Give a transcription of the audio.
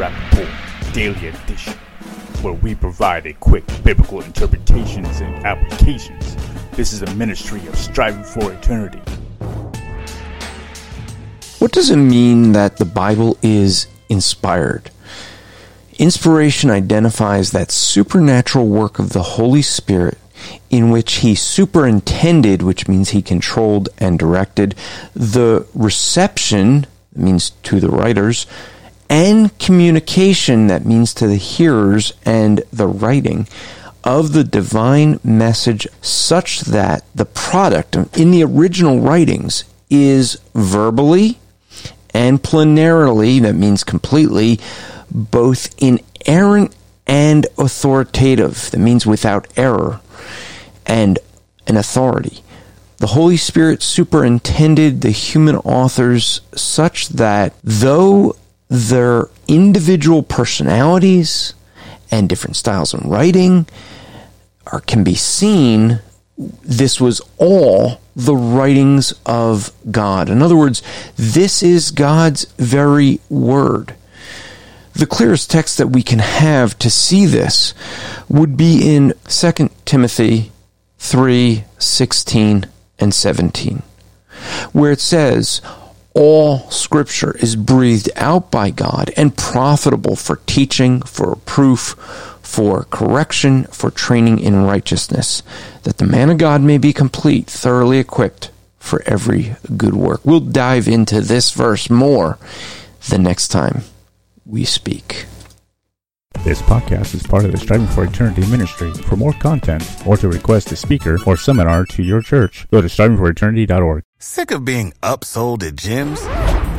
To Daily Edition, where we provide a quick biblical interpretations and applications. This is a ministry of striving for eternity. What does it mean that the Bible is inspired? Inspiration identifies that supernatural work of the Holy Spirit in which he superintended, which means he controlled and directed, the reception, means to the writers, and communication, that means to the hearers and the writing, of the divine message such that the product in the original writings is verbally and plenarily, that means completely, both inerrant and authoritative, that means without error and an authority. The Holy Spirit superintended the human authors such that though their individual personalities and different styles of writing are, can be seen, this was all the writings of God. In other words, this is God's very word. The clearest text that we can have to see this would be in 2 Timothy 3 16 and 17, where it says, All scripture is breathed out by God and profitable for teaching, for proof, for correction, for training in righteousness, that the man of God may be complete, thoroughly equipped for every good work. We'll dive into this verse more the next time we speak. This podcast is part of the Striving for Eternity ministry. For more content or to request a speaker or seminar to your church, go to strivingforeternity.org. Sick of being upsold at gyms?